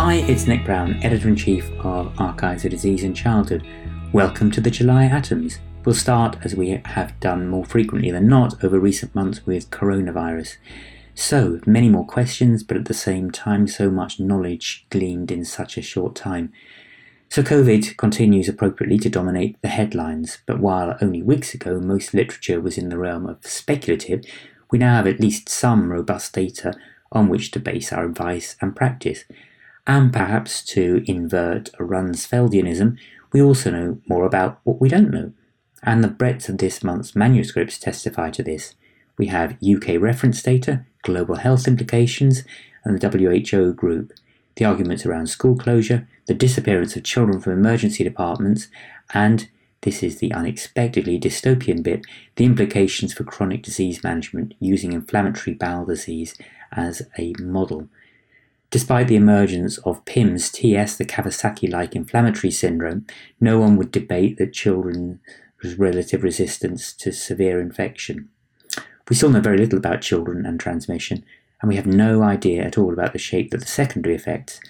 Hi, it's Nick Brown, Editor in Chief of Archives of Disease and Childhood. Welcome to the July Atoms. We'll start, as we have done more frequently than not over recent months, with coronavirus. So, many more questions, but at the same time, so much knowledge gleaned in such a short time. So, COVID continues appropriately to dominate the headlines, but while only weeks ago most literature was in the realm of speculative, we now have at least some robust data on which to base our advice and practice. And perhaps to invert Rumsfeldianism, we also know more about what we don't know. And the breadth of this month's manuscripts testify to this. We have UK reference data, global health implications, and the WHO group, the arguments around school closure, the disappearance of children from emergency departments, and this is the unexpectedly dystopian bit the implications for chronic disease management using inflammatory bowel disease as a model. Despite the emergence of PIMS TS, the Kawasaki like inflammatory syndrome, no one would debate that children's relative resistance to severe infection. We still know very little about children and transmission, and we have no idea at all about the shape that the secondary effects,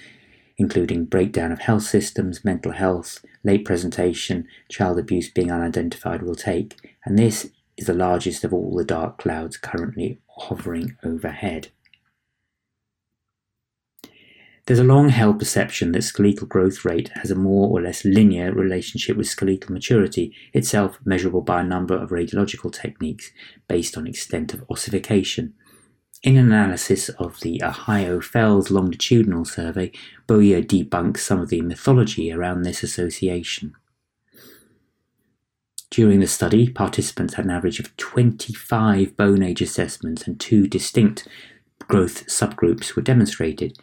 including breakdown of health systems, mental health, late presentation, child abuse being unidentified, will take. And this is the largest of all the dark clouds currently hovering overhead. There's a long held perception that skeletal growth rate has a more or less linear relationship with skeletal maturity, itself measurable by a number of radiological techniques based on extent of ossification. In an analysis of the Ohio Fels longitudinal survey, Bowyer debunks some of the mythology around this association. During the study, participants had an average of 25 bone age assessments and two distinct growth subgroups were demonstrated.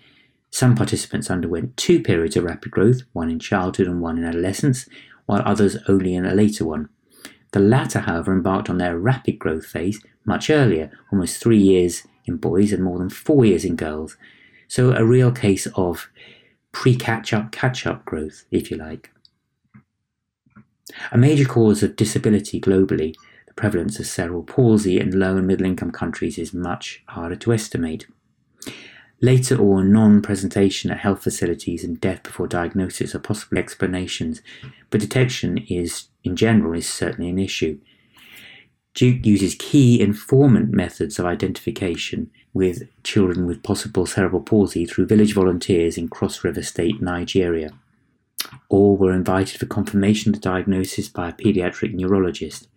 Some participants underwent two periods of rapid growth, one in childhood and one in adolescence, while others only in a later one. The latter, however, embarked on their rapid growth phase much earlier, almost three years in boys and more than four years in girls. So, a real case of pre catch up, catch up growth, if you like. A major cause of disability globally, the prevalence of cerebral palsy in low and middle income countries is much harder to estimate. Later or non-presentation at health facilities and death before diagnosis are possible explanations, but detection is, in general, is certainly an issue. Duke uses key informant methods of identification with children with possible cerebral palsy through village volunteers in Cross River State, Nigeria. All were invited for confirmation of the diagnosis by a pediatric neurologist.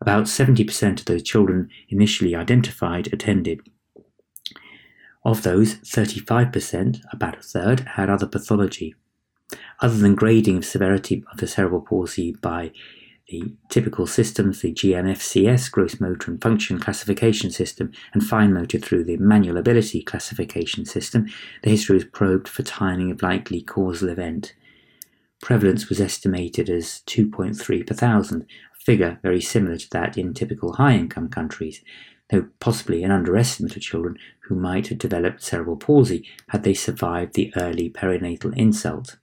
About 70% of those children initially identified attended. Of those, 35%, about a third, had other pathology. Other than grading of severity of the cerebral palsy by the typical systems, the GMFCS, gross motor and function classification system, and fine motor through the manual ability classification system, the history was probed for timing of likely causal event. Prevalence was estimated as 2.3 per thousand, a figure very similar to that in typical high income countries, though possibly an underestimate of children who might have developed cerebral palsy had they survived the early perinatal insult.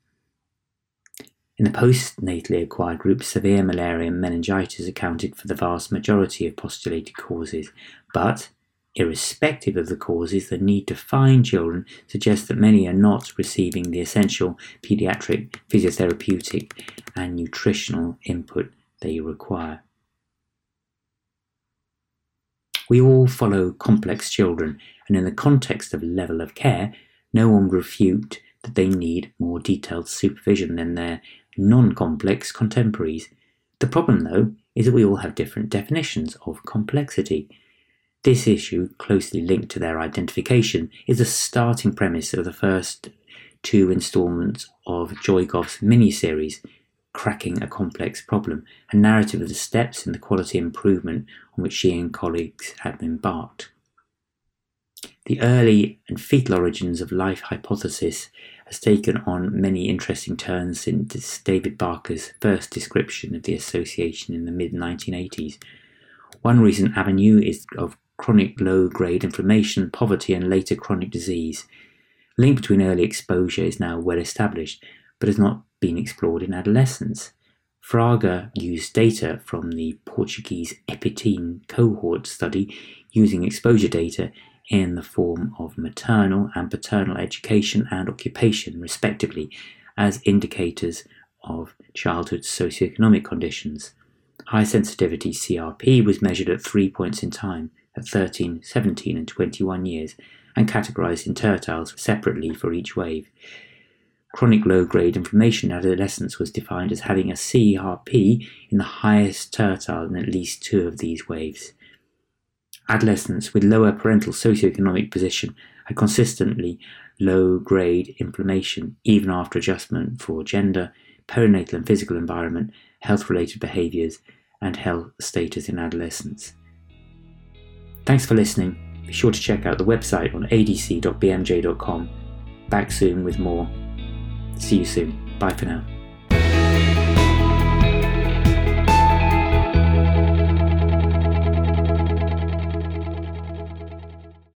In the postnatally acquired group, severe malaria and meningitis accounted for the vast majority of postulated causes, but irrespective of the causes, the need to find children suggests that many are not receiving the essential pediatric physiotherapeutic and nutritional input they require. We all follow complex children, and in the context of level of care, no one would refute that they need more detailed supervision than their non complex contemporaries. The problem, though, is that we all have different definitions of complexity. This issue, closely linked to their identification, is the starting premise of the first two instalments of Joy Goff's mini-series, Cracking a Complex Problem, a narrative of the steps in the quality improvement on which she and colleagues have embarked. The early and fetal origins of life hypothesis has taken on many interesting turns since David Barker's first description of the association in the mid 1980s. One recent avenue is of chronic low grade inflammation, poverty, and later chronic disease. Link between early exposure is now well established, but has not been explored in adolescence. Fraga used data from the Portuguese EPITeen cohort study using exposure data in the form of maternal and paternal education and occupation, respectively, as indicators of childhood socioeconomic conditions. High sensitivity CRP was measured at three points in time at 13, 17, and 21 years and categorized in tertiles separately for each wave. Chronic low grade inflammation in adolescence was defined as having a CRP in the highest tertile in at least two of these waves. Adolescents with lower parental socioeconomic position had consistently low grade inflammation even after adjustment for gender, perinatal and physical environment, health related behaviours, and health status in adolescence. Thanks for listening. Be sure to check out the website on adc.bmj.com. Back soon with more. See you soon. Bye for now.